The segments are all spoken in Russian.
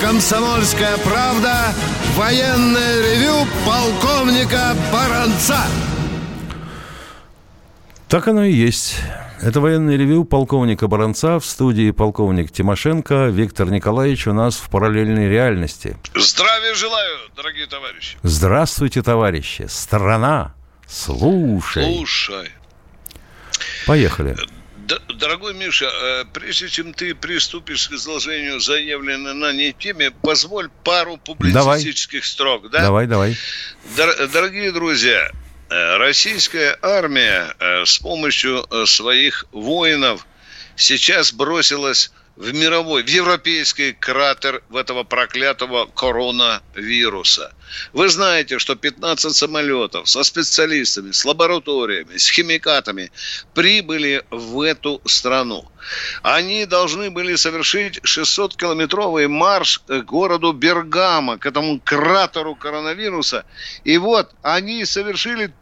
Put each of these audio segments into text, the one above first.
«Комсомольская правда» военное ревю полковника Баранца. Так оно и есть. Это военный ревю полковника Баранца в студии полковник Тимошенко. Виктор Николаевич у нас в параллельной реальности. Здравия желаю, дорогие товарищи. Здравствуйте, товарищи. Страна, слушай. Слушай. Поехали. Дорогой Миша, э, прежде чем ты приступишь к изложению заявленной на ней теме, позволь пару публицистических давай. строк. Да? Давай, давай. Дорогие друзья, э, российская армия э, с помощью своих воинов сейчас бросилась в мировой, в европейский кратер в этого проклятого коронавируса. Вы знаете, что 15 самолетов со специалистами, с лабораториями, с химикатами прибыли в эту страну. Они должны были совершить 600-километровый марш к городу Бергамо, к этому кратеру коронавируса. И вот они совершили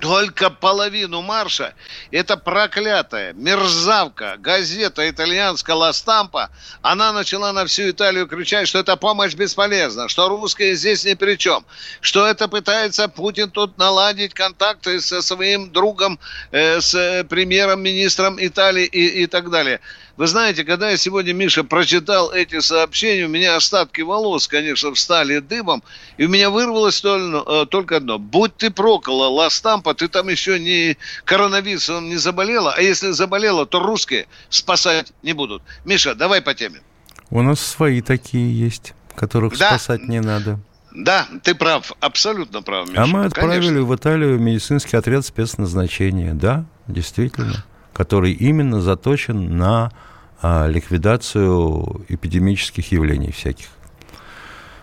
только половину марша эта проклятая мерзавка, газета итальянская «Ла Стампа», она начала на всю Италию кричать, что эта помощь бесполезна, что русские здесь ни при чем, что это пытается Путин тут наладить контакты со своим другом, э, с премьером-министром Италии и, и так далее. Вы знаете, когда я сегодня, Миша, прочитал эти сообщения, у меня остатки волос, конечно, встали дымом, и у меня вырвалось э, только одно. Будь ты прокола, Ластампа, ты там еще не коронавирусом не заболела, а если заболела, то русские спасать не будут. Миша, давай по теме. У нас свои такие есть, которых да. спасать не надо. Да, ты прав, абсолютно прав, Миша. А мы отправили Конечно. в Италию медицинский отряд спецназначения, да, действительно, который именно заточен на а, ликвидацию эпидемических явлений всяких.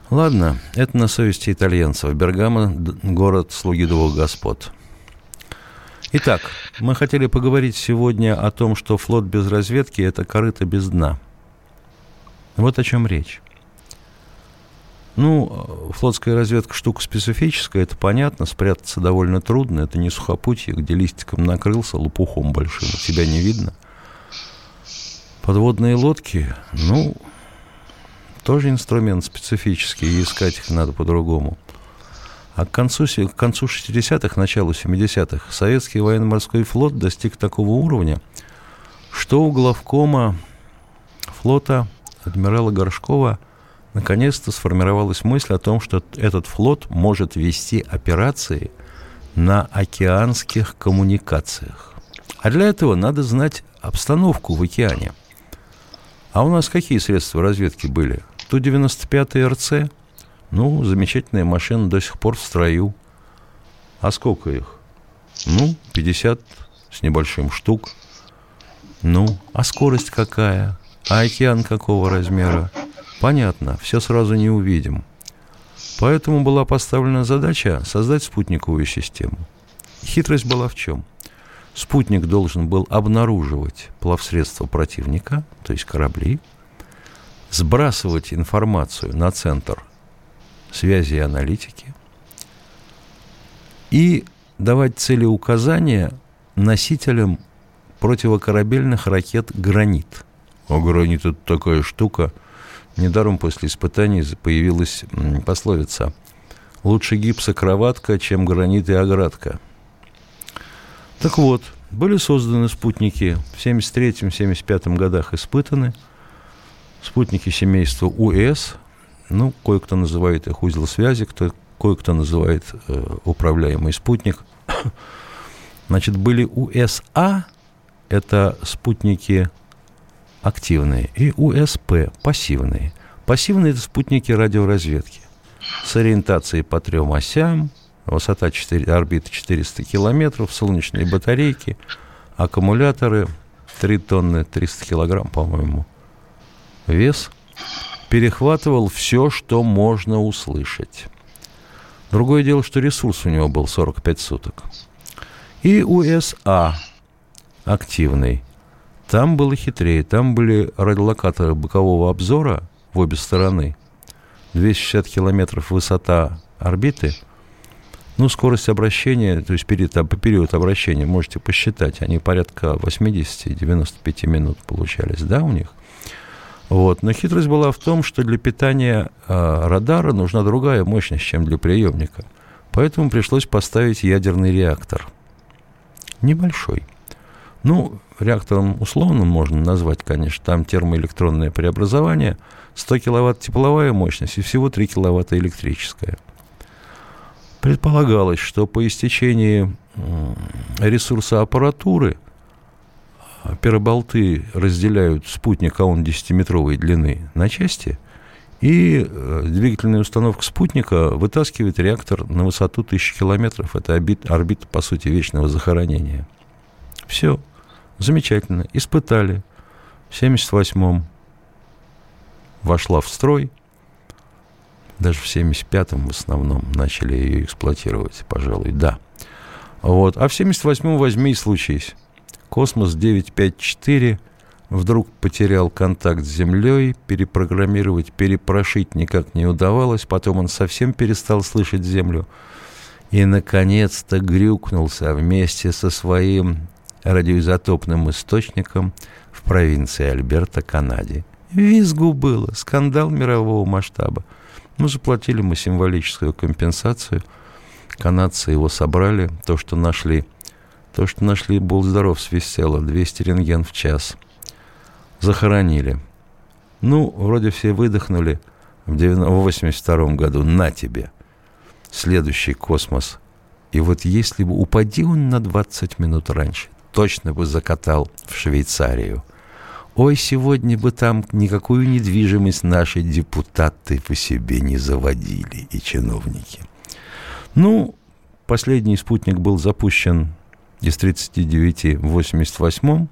Ладно, это на совести итальянцев. Бергамо – город слуги двух господ. Итак, мы хотели поговорить сегодня о том, что флот без разведки – это корыто без дна. Вот о чем речь. Ну, флотская разведка штука специфическая, это понятно, спрятаться довольно трудно, это не сухопутье, где листиком накрылся, лопухом большим, тебя не видно. Подводные лодки, ну, тоже инструмент специфический, и искать их надо по-другому. А к концу, к концу 60-х, началу 70-х советский военно-морской флот достиг такого уровня, что у главкома флота адмирала Горшкова наконец-то сформировалась мысль о том, что этот флот может вести операции на океанских коммуникациях. А для этого надо знать обстановку в океане – а у нас какие средства разведки были? Ту-95 РЦ, ну, замечательная машина до сих пор в строю. А сколько их? Ну, 50 с небольшим штук. Ну, а скорость какая? А океан какого размера? Понятно, все сразу не увидим. Поэтому была поставлена задача создать спутниковую систему. Хитрость была в чем? Спутник должен был обнаруживать плавсредства противника, то есть корабли, сбрасывать информацию на центр связи и аналитики и давать целеуказания носителям противокорабельных ракет «Гранит». А «Гранит» — это такая штука. Недаром после испытаний появилась пословица «Лучше гипсокроватка, чем гранит и оградка». Так вот, были созданы спутники в 73-75 годах испытаны. Спутники семейства УС, ну, кое-кто называет их узел связи, кто, кое-кто называет э, управляемый спутник. Значит, были УСА, это спутники активные, и УСП, пассивные. Пассивные – это спутники радиоразведки с ориентацией по трем осям – высота 4, орбиты 400 километров, солнечные батарейки, аккумуляторы 3 тонны 300 килограмм, по-моему, вес, перехватывал все, что можно услышать. Другое дело, что ресурс у него был 45 суток. И УСА активный. Там было хитрее. Там были радиолокаторы бокового обзора в обе стороны. 260 километров высота орбиты – ну, скорость обращения, то есть период, период обращения, можете посчитать, они порядка 80-95 минут получались, да, у них? Вот. Но хитрость была в том, что для питания э, радара нужна другая мощность, чем для приемника. Поэтому пришлось поставить ядерный реактор. Небольшой. Ну, реактором условно можно назвать, конечно. Там термоэлектронное преобразование. 100 киловатт тепловая мощность и всего 3 киловатта электрическая. Предполагалось, что по истечении ресурса аппаратуры – пироболты разделяют спутник, а он 10-метровой длины, на части, и э, двигательная установка спутника вытаскивает реактор на высоту 1000 километров. Это орбита по сути, вечного захоронения. Все. Замечательно. Испытали. В 78-м вошла в строй. Даже в 75-м в основном начали ее эксплуатировать, пожалуй, да. Вот. А в 78-м возьми и случись. Космос 954 вдруг потерял контакт с Землей, перепрограммировать, перепрошить никак не удавалось, потом он совсем перестал слышать Землю и, наконец-то, грюкнулся вместе со своим радиоизотопным источником в провинции Альберта, Канаде. Визгу было, скандал мирового масштаба. Ну, заплатили мы символическую компенсацию. Канадцы его собрали, то, что нашли то, что нашли, был здоров, свистело, 200 рентген в час. Захоронили. Ну, вроде все выдохнули в 82 году. На тебе. Следующий космос. И вот если бы упади он на 20 минут раньше, точно бы закатал в Швейцарию. Ой, сегодня бы там никакую недвижимость наши депутаты по себе не заводили и чиновники. Ну, последний спутник был запущен из 39 в 88-м,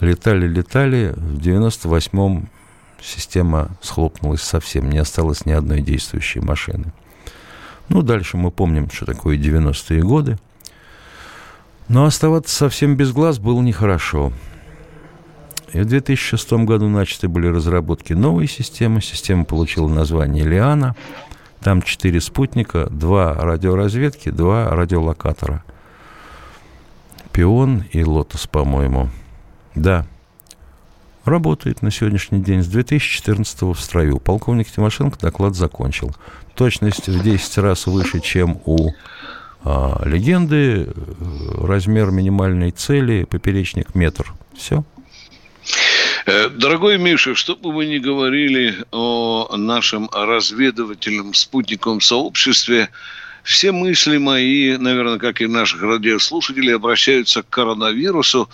летали-летали, в 98-м система схлопнулась совсем, не осталось ни одной действующей машины. Ну, дальше мы помним, что такое 90-е годы. Но оставаться совсем без глаз было нехорошо. И в 2006 году начаты были разработки новой системы. Система получила название «Лиана». Там четыре спутника, два радиоразведки, два радиолокатора – Пион и Лотос, по-моему. Да. Работает на сегодняшний день с 2014 в строю. Полковник Тимошенко доклад закончил. Точность в 10 раз выше, чем у а, легенды. Размер минимальной цели, поперечник метр. Все. Э, дорогой Миша, что бы вы ни говорили о нашем разведывательном спутниковом сообществе, все мысли мои, наверное, как и наших радиослушателей, обращаются к коронавирусу.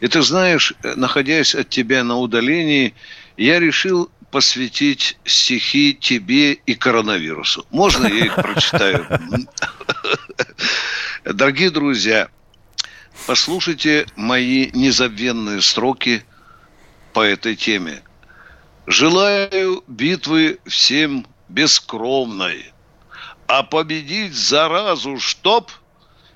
И ты знаешь, находясь от тебя на удалении, я решил посвятить стихи тебе и коронавирусу. Можно я их прочитаю? Дорогие друзья, послушайте мои незабвенные строки по этой теме. Желаю битвы всем бескровной – а победить заразу чтоб,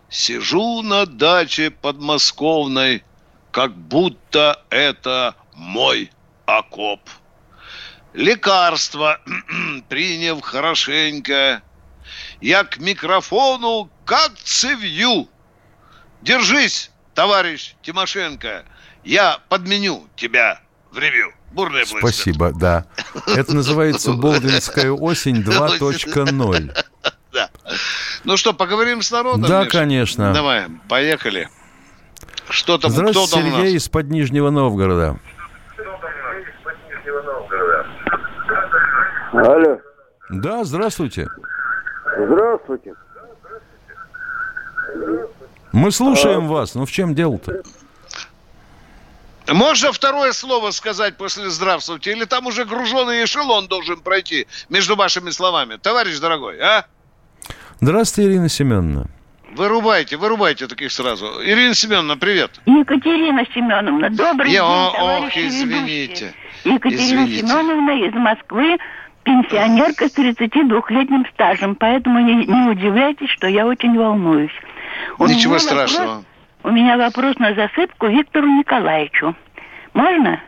сижу на даче подмосковной, как будто это мой окоп. Лекарство, приняв хорошенько, я к микрофону как цевью. Держись, товарищ Тимошенко, я подменю тебя в ревью. Бурная Спасибо, да. Это называется «Болдинская осень 2.0». Да. Ну что, поговорим с народом? Да, конечно. Давай, поехали. Что там, Здравствуйте, кто там Сергей из-под Нижнего Новгорода. Алло. Да, здравствуйте. Здравствуйте. Мы слушаем а... вас. Ну в чем дело-то? Можно второе слово сказать после «здравствуйте»? Или там уже груженный эшелон должен пройти между вашими словами? Товарищ дорогой, а? Здравствуйте, Ирина Семеновна. Вырубайте, вырубайте таких сразу. Ирина Семеновна, привет. Екатерина Семеновна, добрый Я, день, Ох, извините. Ведущие. Екатерина извините. Семеновна из Москвы, пенсионерка с 32-летним стажем, поэтому не, не удивляйтесь, что я очень волнуюсь. У Ничего страшного. Вопрос, у меня вопрос на засыпку Виктору Николаевичу. Можно?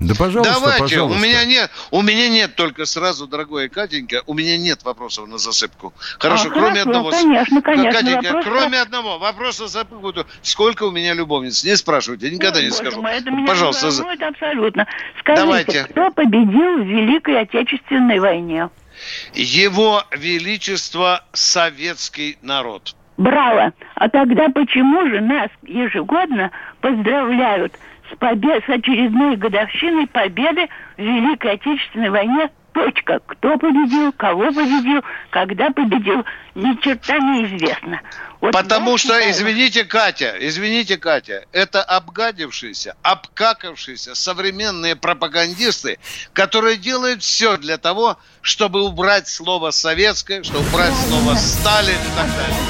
Да, пожалуйста, Давайте, пожалуйста. у меня нет, у меня нет только сразу, дорогая Катенька, у меня нет вопросов на засыпку. Хорошо, А, кроме хорошо, одного. конечно, конечно, Катенька, вопрос- кроме одного вопроса засыпку. Сколько у меня любовниц? Не спрашивайте, никогда Ой, не боже скажу. мой, это меня Пожалуйста, волнует абсолютно. Скажите, Давайте. кто победил в Великой Отечественной войне? его величество советский народ. Браво! А тогда почему же нас ежегодно поздравляют с, побед... с очередной годовщиной победы в Великой Отечественной войне? Точка. Кто победил, кого победил, когда победил, ни черта неизвестно. Вот Потому что, считаю, извините, Катя, извините, Катя, это обгадившиеся, обкакавшиеся современные пропагандисты, которые делают все для того, чтобы убрать слово «советское», чтобы убрать слово «Сталин» и так далее.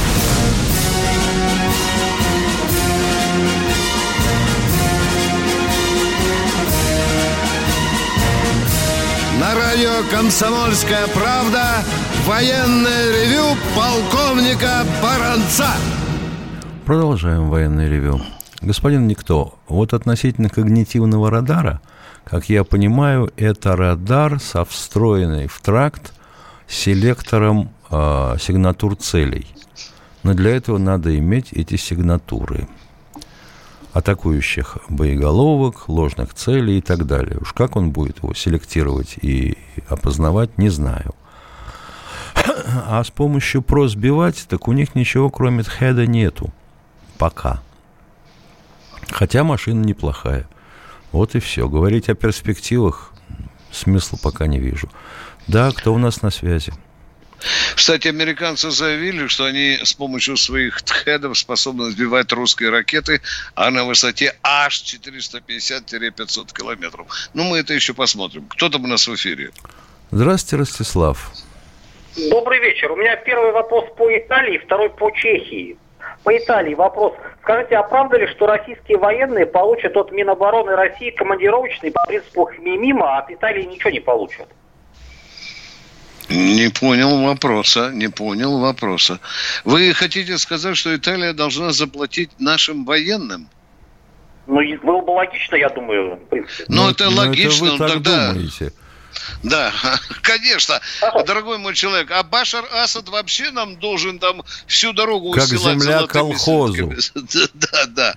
Радио «Комсомольская правда» военное ревю полковника Баранца. Продолжаем военное ревю. Господин Никто, вот относительно когнитивного радара, как я понимаю, это радар со встроенной в тракт селектором э, сигнатур целей. Но для этого надо иметь эти сигнатуры атакующих боеголовок, ложных целей и так далее. Уж как он будет его селектировать и опознавать, не знаю. А с помощью ПРО сбивать, так у них ничего кроме хеда нету. Пока. Хотя машина неплохая. Вот и все. Говорить о перспективах смысла пока не вижу. Да, кто у нас на связи? Кстати, американцы заявили, что они с помощью своих тхедов способны сбивать русские ракеты, а на высоте аж 450-500 километров. Ну, мы это еще посмотрим. Кто там у нас в эфире? Здравствуйте, Ростислав. Добрый вечер. У меня первый вопрос по Италии, второй по Чехии. По Италии вопрос. Скажите, а правда ли, что российские военные получат от Минобороны России командировочный по принципу мимо, а от Италии ничего не получат? Не понял вопроса, не понял вопроса. Вы хотите сказать, что Италия должна заплатить нашим военным? Ну, было бы логично, я думаю, в принципе. Ну, это логично, вы ну, так тогда... думаете. Да, конечно, дорогой мой человек. А Башар Асад вообще нам должен там всю дорогу Как устилать земля колхозу. Да, да.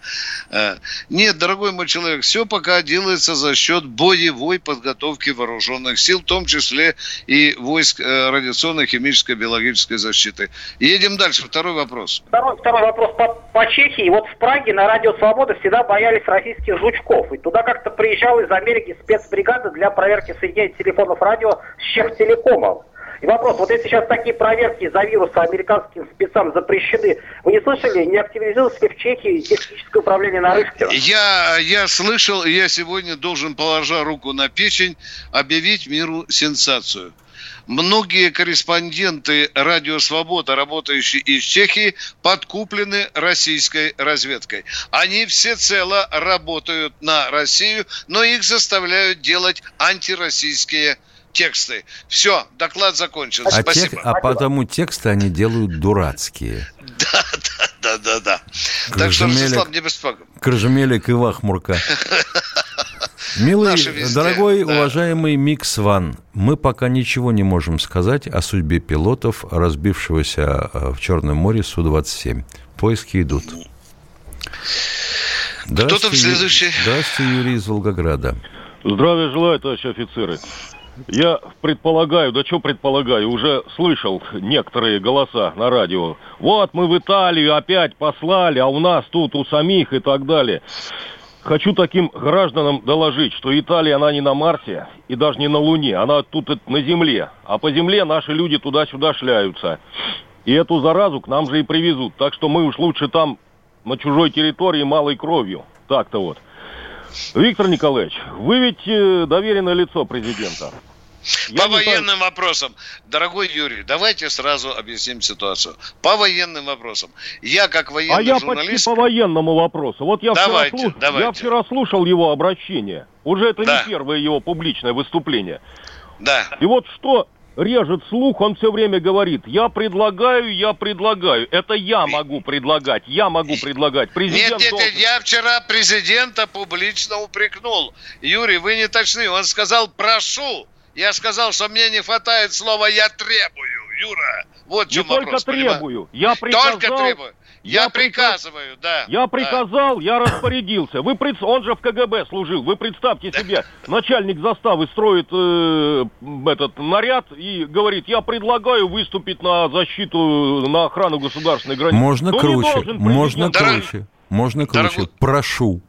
А, Нет, дорогой мой человек, все пока делается за счет боевой подготовки вооруженных сил, в том числе и войск э, радиационной, химической, биологической защиты. Едем дальше. Второй вопрос. Второй, второй вопрос по, Чехии. Вот в Праге на Радио Свобода всегда боялись российских жучков. И туда как-то приезжал из Америки спецбригада для проверки соединения телефонов радио с Чехтелекомом. И вопрос, вот если сейчас такие проверки за вируса американским спецам запрещены, вы не слышали, не активизировалось ли в Чехии техническое управление Нарышкина? Я, я слышал, и я сегодня должен, положа руку на печень, объявить миру сенсацию. Многие корреспонденты Радио Свобода, работающие из Чехии, подкуплены российской разведкой. Они всецело работают на Россию, но их заставляют делать антироссийские тексты. Все, доклад закончен. А, Спасибо. тек- а потому тексты они делают дурацкие. Да, да, да, да, да. Так что. Ростислав, не беспокойся. Крыжемелик и Вахмурка. Милый, Наши везде, дорогой, да. уважаемый Микс Ван, мы пока ничего не можем сказать о судьбе пилотов, разбившегося э, в Черном море Су-27. Поиски идут. Кто-то Здравствуйте, в следующий. Здравствуйте, Юрий из Волгограда. Здравия желаю, товарищи офицеры. Я предполагаю, да что предполагаю, уже слышал некоторые голоса на радио. Вот мы в Италию опять послали, а у нас тут у самих и так далее. Хочу таким гражданам доложить, что Италия, она не на Марсе и даже не на Луне, она тут на Земле. А по Земле наши люди туда-сюда шляются. И эту заразу к нам же и привезут. Так что мы уж лучше там на чужой территории малой кровью. Так-то вот. Виктор Николаевич, вы ведь э, доверенное лицо президента. По военным знаю... вопросам, дорогой Юрий, давайте сразу объясним ситуацию. По военным вопросам. Я как военный а я журналист... почти по военному вопросу. Вот я, давайте, вчера, слуш... давайте. я вчера слушал его обращение. Уже это Да. не первое его публичное выступление. Да. И вот что режет слух, он все время говорит, я предлагаю, я предлагаю. Это я могу предлагать, я могу предлагать. Президент Нет, нет, должен. нет, я вчера президента публично упрекнул. Юрий, вы не точны. Он сказал «прошу». Я сказал, что мне не хватает слова «я требую». Юра, вот Не чем только вопрос. требую, я приказал, Только требую. Я, я приказываю, да. Я да. приказал, я распорядился. Вы пред... Он же в КГБ служил. Вы представьте себе, начальник заставы строит э, этот наряд и говорит, я предлагаю выступить на защиту, на охрану государственной границы. Можно не круче, можно круче, можно круче. Прошу.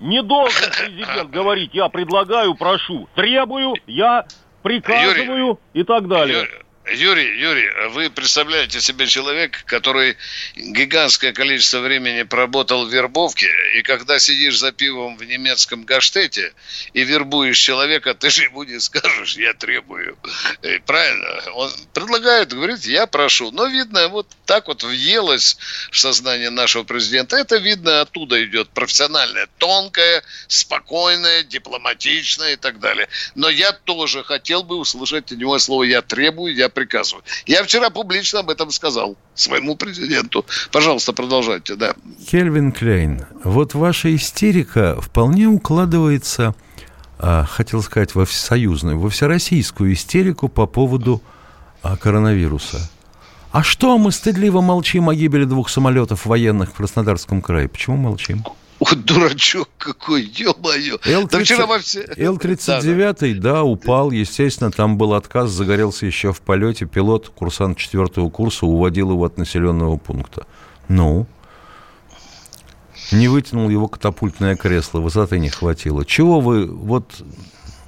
Не должен президент говорить, я предлагаю, прошу. Требую, я приказываю и так далее. Юрий, Юрий, Юрий, вы представляете себе человека, который гигантское количество времени проработал в вербовке, и когда сидишь за пивом в немецком гаштете и вербуешь человека, ты же ему не скажешь, я требую. Э, Правильно? Он предлагает, говорит, я прошу. Но видно, вот так вот въелось в сознание нашего президента. Это видно оттуда идет профессиональное, тонкое, спокойное, дипломатичное и так далее. Но я тоже хотел бы услышать от него слово «я требую», «я приказываю». Я вчера публично об этом сказал своему президенту. Пожалуйста, продолжайте, да. Кельвин Клейн, вот ваша истерика вполне укладывается, а, хотел сказать, во всесоюзную, во всероссийскую истерику по поводу а, коронавируса. А что мы стыдливо молчим о гибели двух самолетов военных в Краснодарском крае? Почему молчим? Вот дурачок какой, ё-моё. Да вчера во все... Ил-39, да, упал. Естественно, там был отказ, загорелся еще в полете. Пилот, курсант четвертого курса, уводил его от населенного пункта. Ну? Не вытянул его катапультное кресло, высоты не хватило. Чего вы, вот...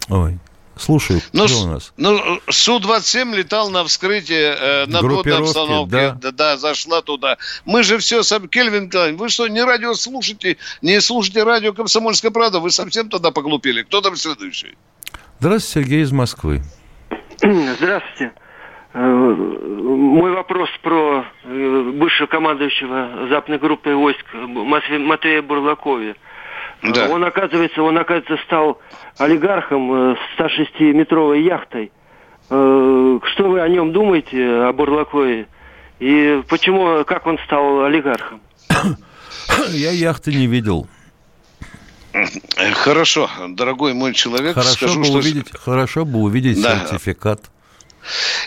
Ой, слушаю, Ну, что с- у нас? ну, Су-27 летал на вскрытие э, надводной Группировки, обстановки. да. Да. да, зашла туда. Мы же все... сам- Кельвин Николаевич, вы что, не радио слушаете? Не слушаете радио «Комсомольская правда»? Вы совсем тогда поглупели. Кто там следующий? Здравствуйте, Сергей из Москвы. Здравствуйте. Э, Мой вопрос про э, бывшего командующего западной группой войск Матве- Матвея Бурлакове. Да. Он, оказывается, он, оказывается, стал олигархом э, с 106-метровой яхтой. Э, Что вы о нем думаете, о Бурлакове? И почему, как он стал олигархом? Я яхты не видел. Хорошо, дорогой мой человек, Хорошо скажу, бы что... увидеть, хорошо бы увидеть Да. сертификат.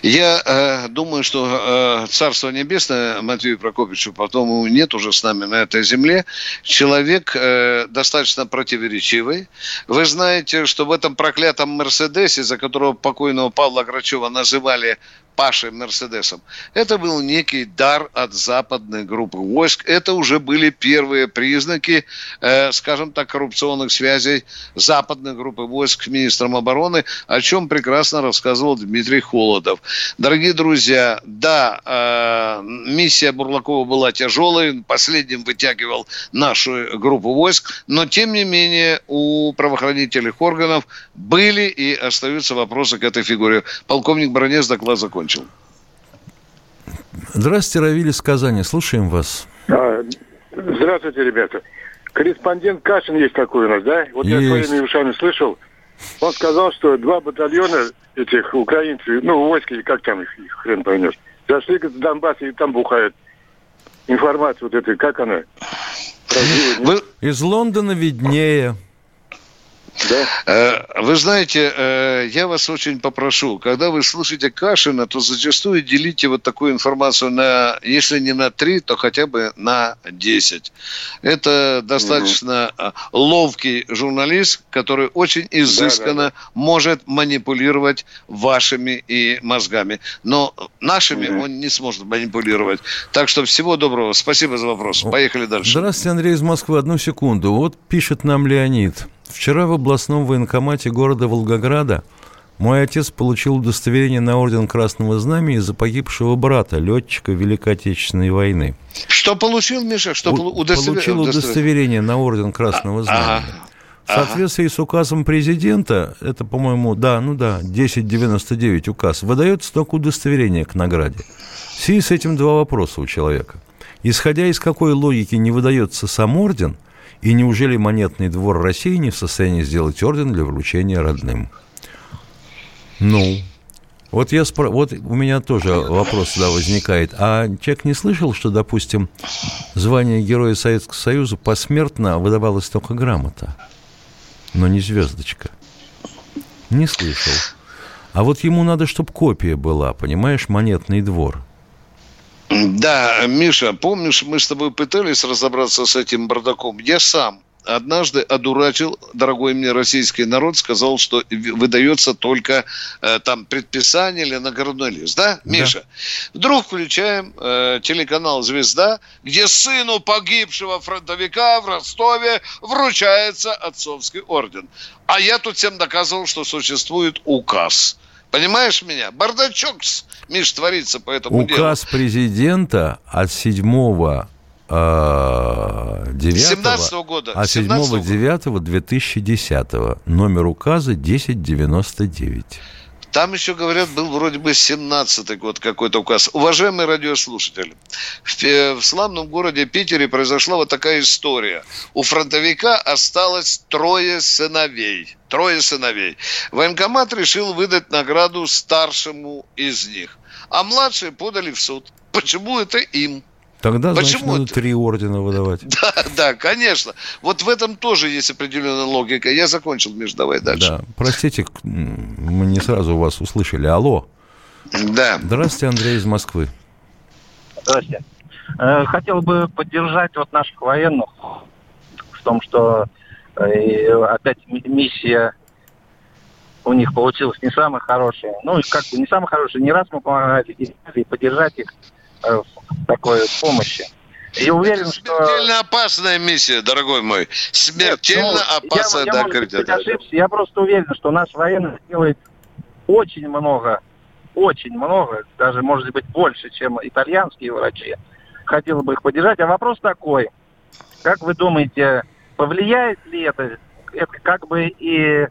Я э, думаю, что э, Царство Небесное Матвею Прокопьевичу, потом его нет уже с нами на этой земле, человек э, достаточно противоречивый. Вы знаете, что в этом проклятом Мерседесе, за которого покойного Павла Грачева называли Пашей Мерседесом, это был некий дар от западной группы войск. Это уже были первые признаки, э, скажем так, коррупционных связей западной группы войск с министром обороны, о чем прекрасно рассказывал Дмитрий Холодов. Дорогие друзья, да, э, миссия Бурлакова была тяжелой, последним вытягивал нашу группу войск, но тем не менее у правоохранительных органов были и остаются вопросы к этой фигуре. Полковник Бронец доклад закончил. Здравствуйте, Равиль из Казани. Слушаем вас. А, Здравствуйте, ребята. Корреспондент Кашин есть такой у нас, да? Вот я Есть. своими ушами слышал. Он сказал, что два батальона этих украинцев, ну, войск, или как там их, их хрен поймешь, зашли в Донбасс и там бухают. Информация вот эта, как она? Правдивая? Вы, Из Лондона виднее. Да? Э, Вы знаете, э, я вас очень попрошу, когда вы слушаете Кашина, то зачастую делите вот такую информацию на, если не на 3, то хотя бы на 10. Это достаточно э, ловкий журналист, который очень изысканно может манипулировать вашими и мозгами. Но нашими он не сможет манипулировать. Так что всего доброго. Спасибо за вопрос. Поехали дальше. Здравствуйте, Андрей из Москвы. Одну секунду. Вот пишет нам Леонид. Вчера в областном военкомате города Волгограда мой отец получил удостоверение на орден Красного Знамени из-за погибшего брата, летчика Великой Отечественной войны. Что получил, Миша? Что У- удостовер- Получил удостовер- удостоверение на орден Красного Знамени. Ага. В соответствии с указом президента, это, по-моему, да, ну да, 1099 указ, выдается только удостоверение к награде. В связи с этим два вопроса у человека. Исходя из какой логики не выдается сам орден, и неужели монетный двор России не в состоянии сделать орден для вручения родным? Ну, вот, я спро... вот у меня тоже вопрос сюда возникает. А человек не слышал, что, допустим, звание Героя Советского Союза посмертно выдавалась только грамота? но не звездочка. Не слышал. А вот ему надо, чтобы копия была, понимаешь, монетный двор. Да, Миша, помнишь, мы с тобой пытались разобраться с этим бардаком? Я сам однажды одурачил, дорогой мне российский народ, сказал, что выдается только э, там предписание или наградной лист. Да, Миша? Да. Вдруг включаем э, телеканал «Звезда», где сыну погибшего фронтовика в Ростове вручается отцовский орден. А я тут всем доказывал, что существует указ. Понимаешь меня? Бардачок, Миш, творится по этому Указ делу. Указ президента от 7 17 -го года. А 7 9 2010 номер указа 1099. Там еще, говорят, был вроде бы 17-й год какой-то указ. Уважаемые радиослушатели, в, э, в славном городе Питере произошла вот такая история. У фронтовика осталось трое сыновей. Трое сыновей. Военкомат решил выдать награду старшему из них. А младшие подали в суд. Почему это им? Тогда, Почему значит, надо три ордена выдавать. Да, да, конечно. Вот в этом тоже есть определенная логика. Я закончил, Миш, давай дальше. Да, простите, мы не сразу вас услышали. Алло. Да. Здравствуйте, Андрей из Москвы. Здравствуйте. Э, хотел бы поддержать вот наших военных в том, что э, опять миссия у них получилась не самая хорошая. Ну, как бы не самая хорошая. Не раз мы помогали и поддержать их Э, такой помощи. И уверен, что... Смертельно опасная миссия, дорогой мой. Смертельно Нет, ну, опасная, я, я, может быть, ошибся. Я просто уверен, что наш военный делает очень много, очень много, даже, может быть, больше, чем итальянские врачи. Хотел бы их поддержать. А вопрос такой. Как вы думаете, повлияет ли это, это как бы и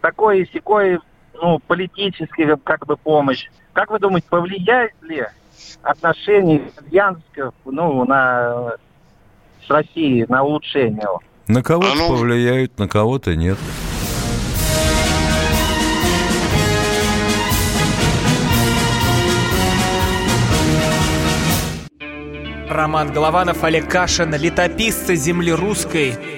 такой и секой, ну, политический, как бы, помощь? Как вы думаете, повлияет ли отношений итальянских, ну, на, с Россией, на улучшение. На кого-то а ну... повлияют, на кого-то нет. Роман Голованов, Олег Кашин, летописцы земли русской.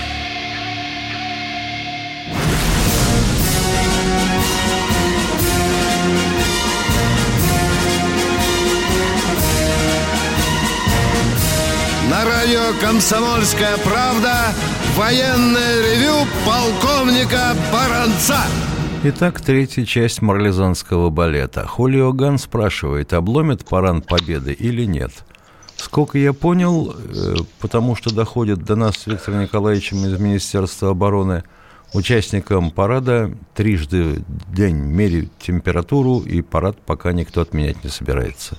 «Комсомольская правда» военное ревю полковника Баранца. Итак, третья часть марлезанского балета. Хулио Ган спрашивает, обломит паран победы или нет. Сколько я понял, э, потому что доходит до нас с Виктором Николаевичем из Министерства обороны, участникам парада трижды в день меряют температуру, и парад пока никто отменять не собирается.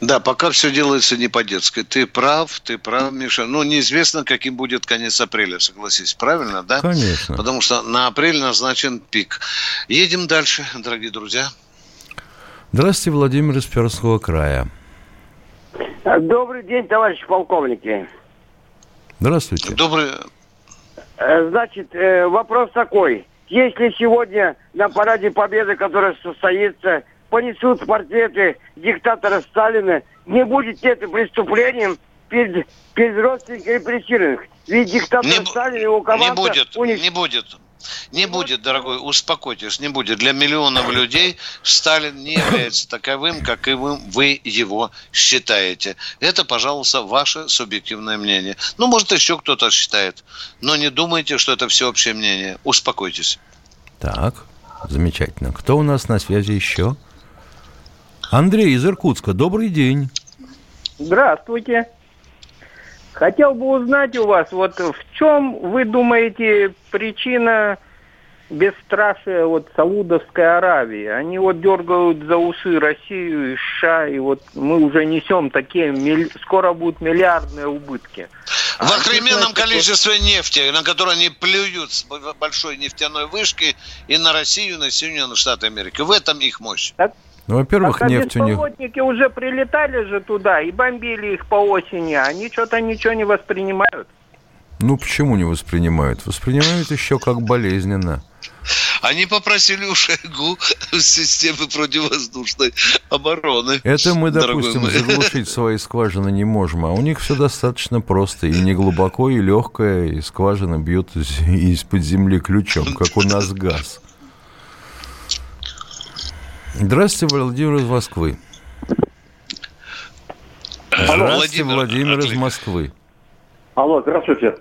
Да, пока все делается не по-детски. Ты прав, ты прав, Миша. Ну, неизвестно, каким будет конец апреля, согласись. Правильно, да? Конечно. Потому что на апрель назначен пик. Едем дальше, дорогие друзья. Здравствуйте, Владимир из Пермского края. Добрый день, товарищи полковники. Здравствуйте. Добрый. Э, значит, э, вопрос такой. Если сегодня на параде Победы, который состоится понесут портреты диктатора Сталина, не будет это преступлением перед, перед родственниками репрессированных. Ведь диктатор не, Сталин его команда... Не будет, унич... не будет. Не будет, дорогой, успокойтесь, не будет. Для миллионов людей Сталин не является таковым, как и вы, вы его считаете. Это, пожалуйста, ваше субъективное мнение. Ну, может, еще кто-то считает. Но не думайте, что это всеобщее мнение. Успокойтесь. Так, замечательно. Кто у нас на связи еще? Андрей из Иркутска, добрый день. Здравствуйте. Хотел бы узнать у вас, вот в чем вы думаете причина бесстрашия вот Саудовской Аравии? Они вот дергают за усы Россию и США, и вот мы уже несем такие, миль... скоро будут миллиардные убытки. В охрененном количестве нефти, на которой они плюют с большой нефтяной вышки и на Россию, и на Соединенные Штаты Америки. В этом их мощь. Так, Ну, во-первых, так, а нефть у них... уже прилетали же туда и бомбили их по осени, а они что-то ничего не воспринимают. Ну, почему не воспринимают? Воспринимают еще как болезненно. Они попросили у Шойгу системы противовоздушной обороны. Это мы, допустим, мой. заглушить свои скважины не можем, а у них все достаточно просто. И не глубоко, и легкое, и скважина бьет из- из-под земли ключом, как у нас газ. Здравствуйте, Владимир из Москвы. Здравствуйте, Владимир, Владимир из. Москвы. Алло, здравствуйте.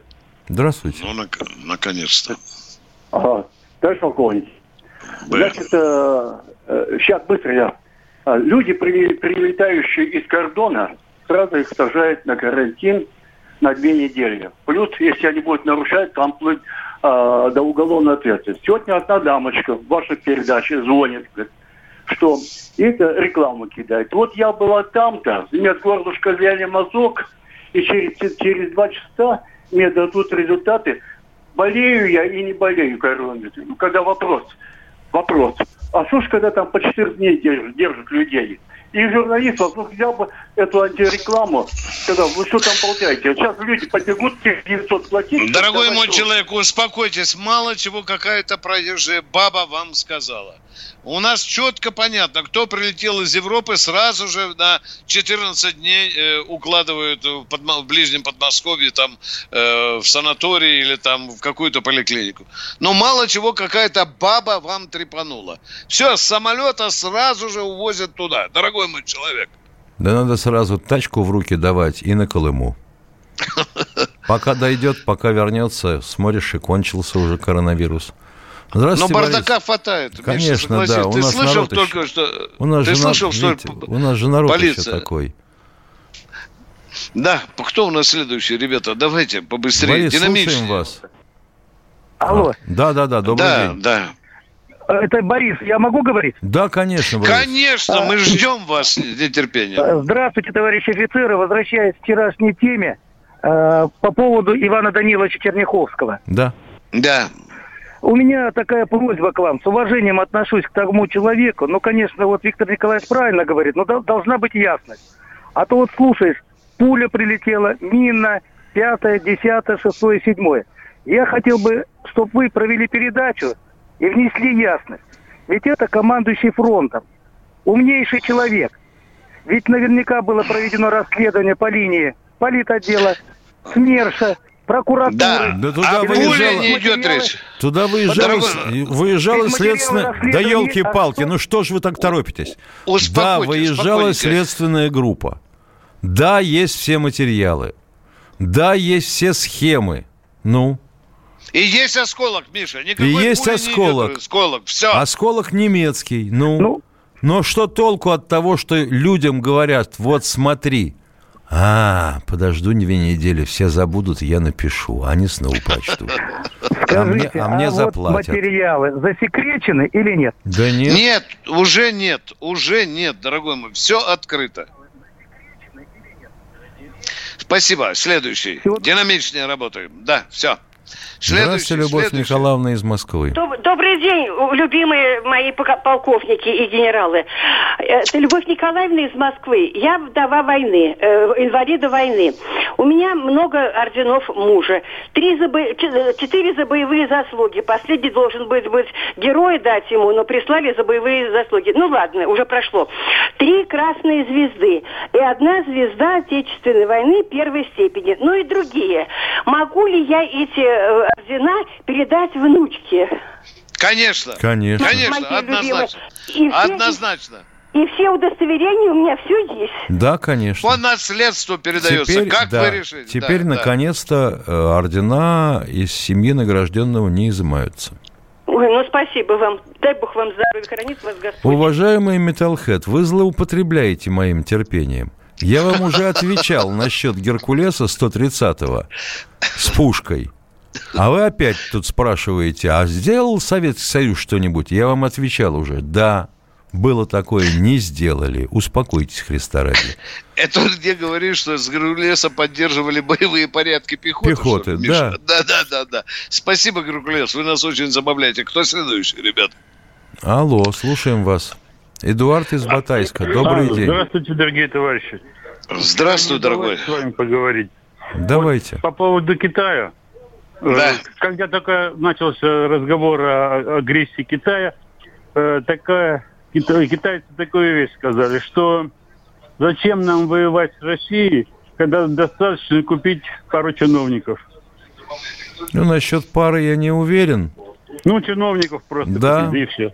Здравствуйте. Ну, нак- наконец-то. Ага. Товарищ полковник. Значит, сейчас быстро я. А, Люди, при- прилетающие из кордона, сразу их сажают на карантин на две недели. Плюс, если они будут нарушать, там вплоть а, до уголовной ответственности. Сегодня одна дамочка в вашей передаче звонит, говорит, что это рекламу кидает. Вот я была там-то, мне с горлышка взяли мазок, и через, через два часа мне дадут результаты, болею я и не болею короной. Ну, Когда вопрос, вопрос, а что ж, когда там по 14 дней держат, держат людей? И журналист ну, взял бы эту антирекламу, сказал, вы что там болтаете? Сейчас люди побегут, тех 900 платить. Дорогой мой человек, успокойтесь. Мало чего какая-то проезжая баба вам сказала. У нас четко понятно, кто прилетел из Европы, сразу же на 14 дней э, укладывают в, Подмо- в ближнем Подмосковье, там, э, в санатории или там в какую-то поликлинику. Но мало чего какая-то баба вам трепанула. Все, с самолета сразу же увозят туда. Дорогой мой человек. Да надо сразу тачку в руки давать и на Колыму. Пока дойдет, пока вернется, смотришь, и кончился уже коронавирус. Но Здравствуйте, бардака Борис. хватает. Миша, Конечно, согласись. да. У Ты нас слышал народ только еще- что... У нас Ты же слышал, народ, что видите, у нас же народ еще полиция- такой. Да, кто у нас следующий, ребята? Давайте побыстрее, Борис, динамичнее. вас. Алло, Да, да, да, добрый да, день. да. это Борис, я могу говорить? Да, конечно, Борис. Конечно, мы ждем вас с нетерпением. Э, Здравствуйте, товарищи офицеры. Возвращаясь к вчерашней теме э, по поводу Ивана Даниловича Черняховского. Да. Да. У меня такая просьба к вам. С уважением отношусь к тому человеку. Ну, конечно, вот Виктор Николаевич правильно говорит, но дол- должна быть ясность. А то вот слушаешь, пуля прилетела, мина, пятое, десятое, шестое, седьмое. Я хотел бы, чтобы вы провели передачу и внесли ясность. Ведь это командующий фронтом. Умнейший человек. Ведь наверняка было проведено расследование по линии политотдела, СМЕРШа, прокуратуры. Да. Да туда О выезжала- не идет речь. Туда выезжало, Дорогой- материала следственное... Да елки-палки, ну что ж вы так торопитесь? Да, выезжала следственная группа. Да, есть все материалы. Да, есть все схемы. Ну, И есть осколок, Миша. Никакой И есть не осколок. идет. Осколок. Все. осколок немецкий. Ну, Ну. но что толку от того, что людям говорят, вот смотри. А, подожду две недели, все забудут, я напишу, а они снова прочтут. А мне, Скажите, а мне вот заплатят. материалы засекречены или нет? Да нет. Нет, уже нет. Уже нет, дорогой мой. Все открыто. Спасибо. Следующий. Динамичнее работаем. Да, все. Здравствуйте, Любовь Николаевна из Москвы. Доб- Добрый день, любимые мои полковники и генералы. Это Любовь Николаевна из Москвы. Я вдова войны, э, инвалида войны. У меня много орденов мужа. Три за бо- э, Четыре за боевые заслуги. Последний должен быть, быть герой дать ему, но прислали за боевые заслуги. Ну ладно, уже прошло. Три красные звезды и одна звезда Отечественной войны первой степени. Ну и другие. Могу ли я эти э, ордена передать внучке? Конечно. Конечно. Конечно, однозначно. И все- Однозначно. И все удостоверения у меня все есть. Да, конечно. По наследству передается. Теперь, как да, вы решите? Теперь, Да, да. наконец-то, э, ордена из семьи награжденного не изымаются. Ой, ну спасибо вам. Дай Бог вам здоровья, хранит вас Господь. Уважаемый Металлхед, вы злоупотребляете моим терпением. Я вам уже отвечал насчет Геркулеса 130-го с пушкой. А вы опять тут спрашиваете, а сделал Советский Союз что-нибудь? Я вам отвечал уже, да, было такое, не сделали. Успокойтесь, Христа ради. Это он где говорит, что с Геркулеса поддерживали боевые порядки пехоты? Пехоты, что ли, да. Да, да, да, да. Спасибо, Геркулес, вы нас очень забавляете. Кто следующий, ребят? Алло, слушаем вас. Эдуард из Батайска, добрый А, день. Здравствуйте, дорогие товарищи. Здравствуй, дорогой. С вами поговорить. Давайте. По поводу Китая. Да. Когда только начался разговор о агрессии Китая, э, такая, кита- китайцы такую вещь сказали, что зачем нам воевать с Россией, когда достаточно купить пару чиновников. Ну, насчет пары я не уверен. Ну, чиновников просто Да. и все.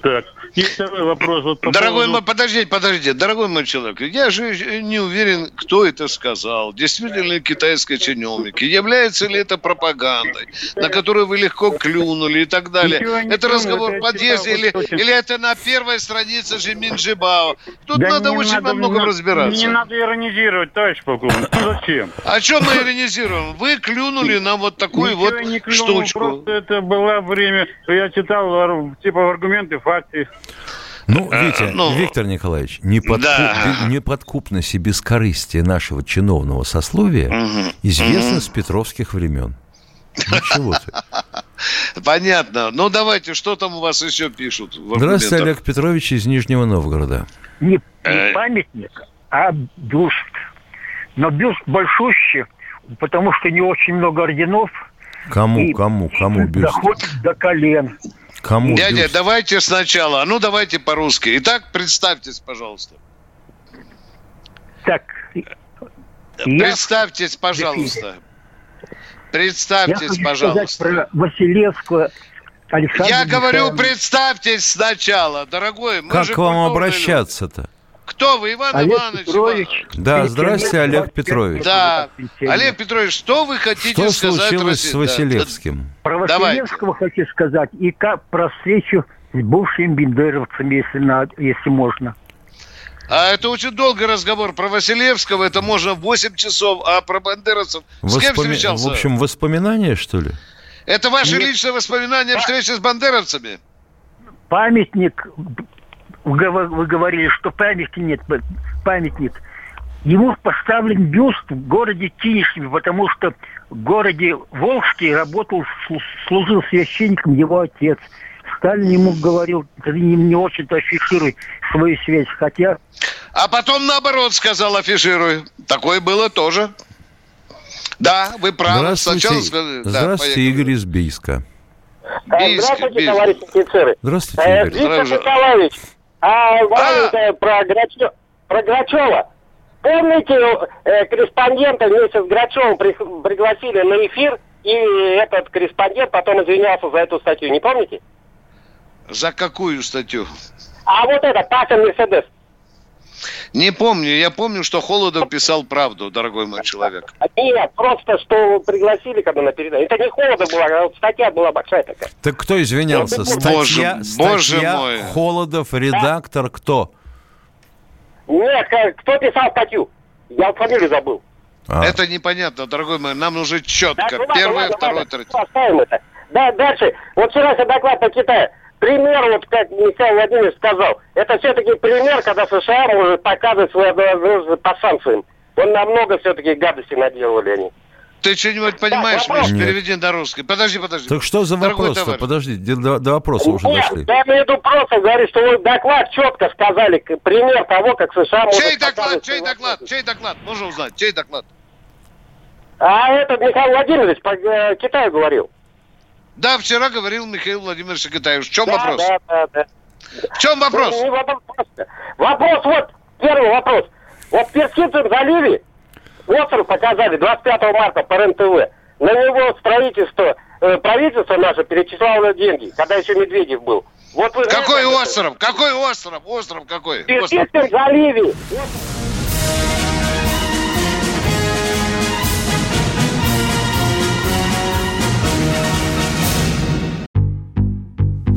Так. И второй вопрос. Вот по Дорогой поводу- мой, подождите, подождите, дорогой мой человек, я же не уверен, кто это сказал. Действительно ли китайский чиновник? И Является ли это пропагандой, на которую вы легко клюнули и так далее? Это клюнул, разговор в подъезде или, очень- или это на первой странице же Минжибао? Тут Да надо очень надо, во многом не- разбираться. Не надо иронизировать, товарищ полковник. Ну зачем? А что мы иронизируем? Вы клюнули на вот такую Ничего вот не клюнул, штучку. Просто это было время, я читал типа аргументы, факты. Ну, Э, Витя, ну, Виктор Николаевич, неподку- да. неподкупность и бескорыстие нашего чиновного сословия Мгм. известно Мгм. с петровских времен. Ну, чего ты? Понятно. Ну, давайте, что там у вас еще пишут? Здравствуйте? Олег Петрович из Нижнего Новгорода. не, Э. не памятник, а бюст. Но бюст большущий, потому что не очень много орденов. Кому, И кому, кому бюст? Доходит до колен. Кому Дядя, бюст? давайте сначала. А ну, давайте по-русски. Итак, представьтесь, пожалуйста. Так, Представьтесь, пожалуйста. я Представьтесь, хочу пожалуйста. про Василевского Александра Я говорю, Михайловича. представьтесь сначала, дорогой. Мы Как к вам обращаться-то? люди. Кто вы, Иван Олег Иванович? Петрович. Да, здрасте, Олег Петрович. Да. Олег Петрович, что вы хотите Что сказать случилось России? с Да, Василевским? Про Давайте. Василевского хочу сказать. И как про встречу с бывшими бендеровцами, если, на- если можно. А это очень долгий разговор про Василевского. Это можно 8 часов, а про бандеровцев с кем Воспоми- встречался? В общем, воспоминания, что ли? Это ваши Нет. личные воспоминания встречи с бандеровцами? памятник, вы гов- вы говорили, что памятника нет, памятник. Ему поставлен бюст в городе Кинешеве, потому что в городе Волжский работал, слу- служил священником его отец. Сталин ему говорил, ты не, не очень-то афишируй свою связь, хотя А потом наоборот сказал, афишируй. Такое было тоже. Да, вы правы. Здравствуйте, Сначала да, здравствуйте поехали. Игорь из Бийска. Бийск, Здравствуйте, Бийск. товарищи офицеры. Здравствуйте, Э, Игорь. Виктор Николаевич, а маленькое про, Грачё- про Грачева. Помните, э, корреспондента вместе с Грачевым при- пригласили на эфир, и этот корреспондент потом извинялся за эту статью, не помните? За какую статью? А вот это, Паша Мерседес. Не помню. Я помню, что Холодов писал правду, дорогой мой человек. Нет, просто что пригласили когда на передачу. Это не холодно было, а вот статья была большая такая. Так кто извинялся? Боже, Статья, боже статья мой. Холодов, редактор, кто? Нет, к- кто писал статью? Я фамилию забыл. А. Это непонятно, дорогой мой. Нам нужно четко. Да, ну Первое, ладно, второе, ладно, третье. Оставим это. Да, дальше. Вот вчерашний доклад по Китаю. Пример, вот как Михаил Владимирович сказал, это все-таки пример, когда США может показывать свою ответственность по санкциям. Он намного все-таки гадости наделали они. Ты что-нибудь понимаешь, вопрос. Миш? Переведи на русский. Подожди, подожди. Так что за вопрос-то? Подождите, до, до вопроса уже Нет, дошли. я имею в виду просто говорит, что вот доклад четко сказали, пример того, как США может Чей доклад? Чей доклад? Чей доклад? Можно узнать. Чей доклад? А этот Михаил Владимирович по э, Китаю говорил. Да, вчера говорил Михаил Владимирович Китаев. В чем да, вопрос? Да, да, да. В чем вопрос? Ну, вопрос просто. Вопрос, вот, первый вопрос. Вот в Персидском заливе остров показали 25 марта по РЕН-ТВ. На него строительство, э, правительство наше перечисляло деньги, когда еще Медведев был. Вот вы Какой знаете, остров? Какой остров? Остров какой? В. Персидском заливе.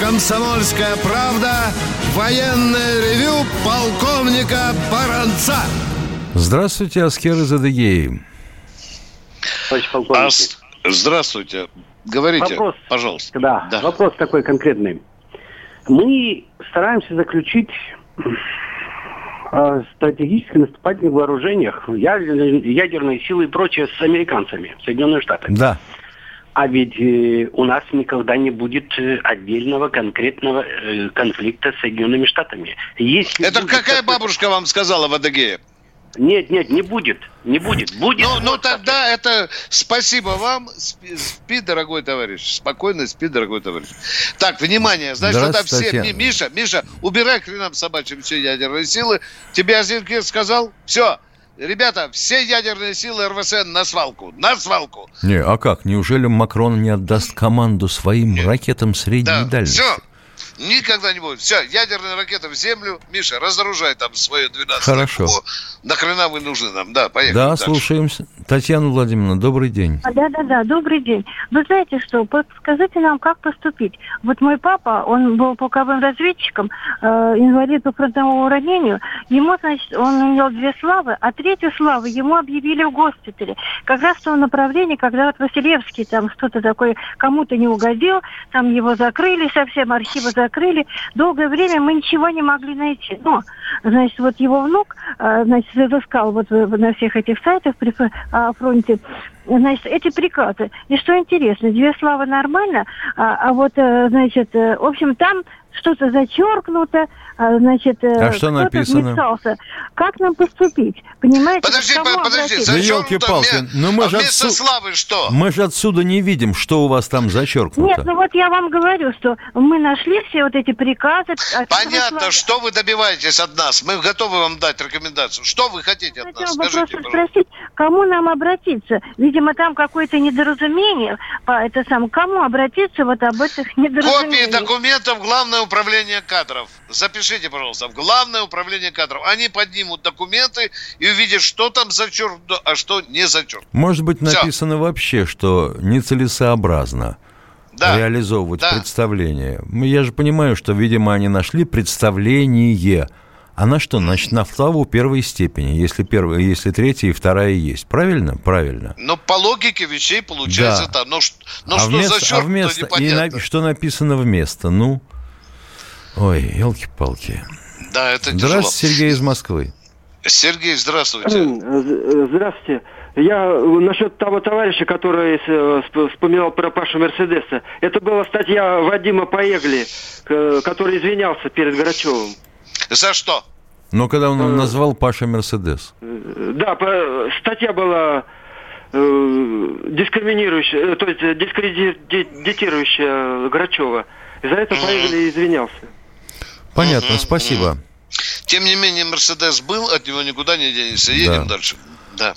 «Комсомольская правда» военное ревю полковника Баранца. Здравствуйте, Аскер из Адыгеи. А Здравствуйте. Говорите, Вопрос. пожалуйста. Да, Да. вопрос такой конкретный. Мы стараемся заключить э, стратегические наступательных вооружениях, ядерные, ядерные силы и прочее с американцами, Соединенные Штаты. Да. А ведь э, у нас никогда не будет э, отдельного конкретного э, конфликта с Соединенными Штатами. Если Это будет какая бабушка вам сказала в Адыгее? Нет, нет, не будет. Не будет. Будет. Ну, ну тогда это спасибо вам. Спи, спи, дорогой товарищ. Спокойно спи, дорогой товарищ. Так, внимание, значит, это все. Миша, Миша, убирай к хренам собачьим все ядерные силы. Тебе Азеркин сказал? Все. Ребята, все ядерные силы РВСН на свалку. На свалку. Не, а как? Неужели Макрон не отдаст команду своим ракетам средней Да, дальности? все. Никогда не будет. Все, ядерные ракеты в землю. Миша, разоружай там свое 12 Хорошо. Нахрена вы нужны нам? Да, поехали. Да, дальше. слушаемся. Татьяна Владимировна, добрый день. Да, да, да, добрый день. Вы знаете что, подскажите нам, как поступить. Вот мой папа, он был полковым разведчиком, э, инвалид по фронтовому ранению. Ему, значит, он имел две славы, а третью славу ему объявили в госпитале. Как раз в том направлении, когда вот Василевский там что-то такое кому-то не угодил, там его закрыли совсем, архивы закрыли. Долгое время мы ничего не могли найти. Но, значит, вот его внук, э, значит, разыскал вот на всех этих сайтах при а, фронте Значит, эти приказы. И что интересно, две славы нормально, а, а вот, э, значит, э, в общем, там что-то зачеркнуто, а, значит, э, А что кто-то написано? вмешался. Как нам поступить? Понимаете? Подожди, по- подожди, обратиться? Да зачеркнуто елки-палки, вме- ну мы а же вместо отсу- славы что? Мы же отсюда не видим, что у вас там зачеркнуто. Нет, ну вот я вам говорю, что мы нашли все вот эти приказы. Понятно, славы- что вы добиваетесь от нас. Мы готовы вам дать рекомендацию. Что вы хотите от нас? Хотела бы Скажите, просто пожалуйста. спросить, кому нам обратиться? Видимо, там какое-то недоразумение. Это сам, кому обратиться вот об этих Копии недоразумениях? документов в Главное управление кадров. Запишите, пожалуйста, в Главное управление кадров. Они поднимут документы и увидят, что там зачеркнуто, а что не зачеркнуто. Может быть, написано вообще, что нецелесообразно Да. реализовывать Да. представление. Я же понимаю, что, видимо, они нашли представление. А на что? Значит, на славу первой степени, если, первая, если третья и вторая есть. Правильно? Правильно. Но по логике вещей получается Да. так. Но, а что вместо, а зачеркнуто, вместо- и непонятно. на- что написано вместо? Ну, ой, елки-палки. Да, это тяжело. Здравствуйте, Сергей из Москвы. Сергей, здравствуйте. З- Здравствуйте. Я э, насчет того товарища, который э, сп- вспоминал про Пашу Мерседеса. Это была статья Вадима Поегли, который извинялся перед Грачевым. За что? Но когда он назвал Паша Мерседес. Э, Да, по- статья была э, дискриминирующая, э, то есть э, дискредитирующая Грачева. За это Поегли извинялся. Понятно, спасибо. Тем не менее, Мерседес был, от него никуда не денешься. Едем Да. дальше. Да.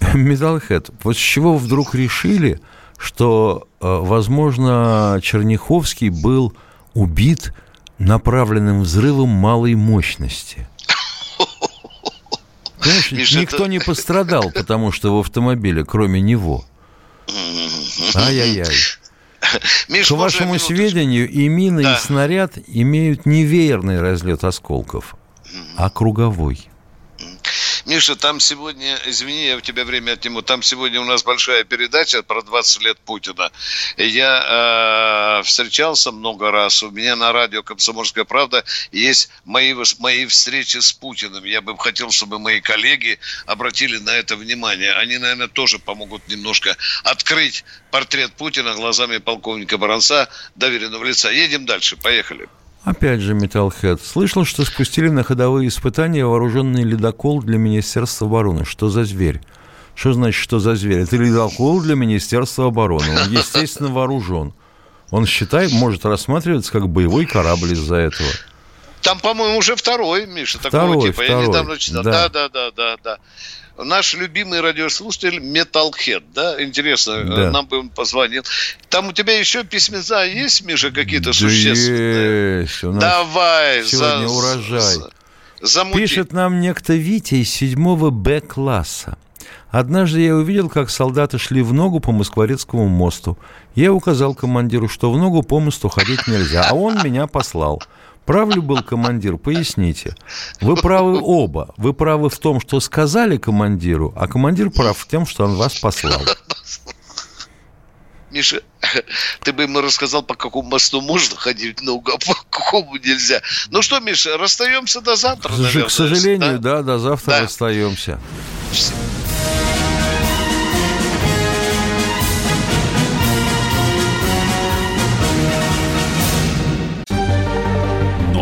Металлхед, вот с чего вдруг решили, что, э, возможно, Черняховский был убит направленным взрывом малой мощности? Понимаешь, Миша, никто это- не пострадал, потому что в автомобиле, кроме него. Ай-яй-яй. Миш, К вашему минуточку? сведению, и мина, Да. и снаряд имеют не веерный разлет осколков, а круговой. Миша, там сегодня, извини, я у тебя время отниму, там сегодня у нас большая передача про 20 лет Путина. Я э, встречался много раз, у меня на радио «Комсомольская правда» есть мои, мои встречи с Путиным. Я бы хотел, чтобы мои коллеги обратили на это внимание. Они, наверное, тоже помогут немножко открыть портрет Путина глазами полковника Баранца, доверенного лица. Едем дальше, поехали. Опять же, Metalhead. Слышал, что спустили на ходовые испытания вооруженный ледокол для Министерства обороны. Что за зверь? Что значит, что за зверь? Это ледокол для Министерства обороны. Он, естественно, вооружен. Он считает, может рассматриваться как боевой корабль из-за этого. Там, по-моему, уже второй, Миша, второй, такого типа. Второй. Я недавно читал. Да, да, да, да, да наш любимый радиослушатель Metalhead, да? Интересно, да. нам бы он позвонил. Там у тебя еще письмеца есть, Миша, какие-то существенные? Есть. У нас Давай. Сегодня за, урожай. Замути. Пишет нам некто Витя из седьмого Б-класса. Однажды я увидел, как солдаты шли в ногу по Москворецкому мосту. Я указал командиру, что в ногу по мосту ходить нельзя, а он меня послал. Прав ли был командир? Поясните. Вы правы оба. Вы правы в том, что сказали командиру, а командир прав в том, что он вас послал. Миша, ты бы ему рассказал, по какому мосту можно ходить ногу, а по какому нельзя. Ну что, Миша, расстаемся до завтра, наверное. К сожалению, да, да до завтра да. расстаемся.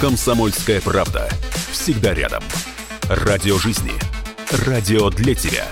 «Комсомольская правда». Всегда рядом. Радио жизни. Радио для тебя.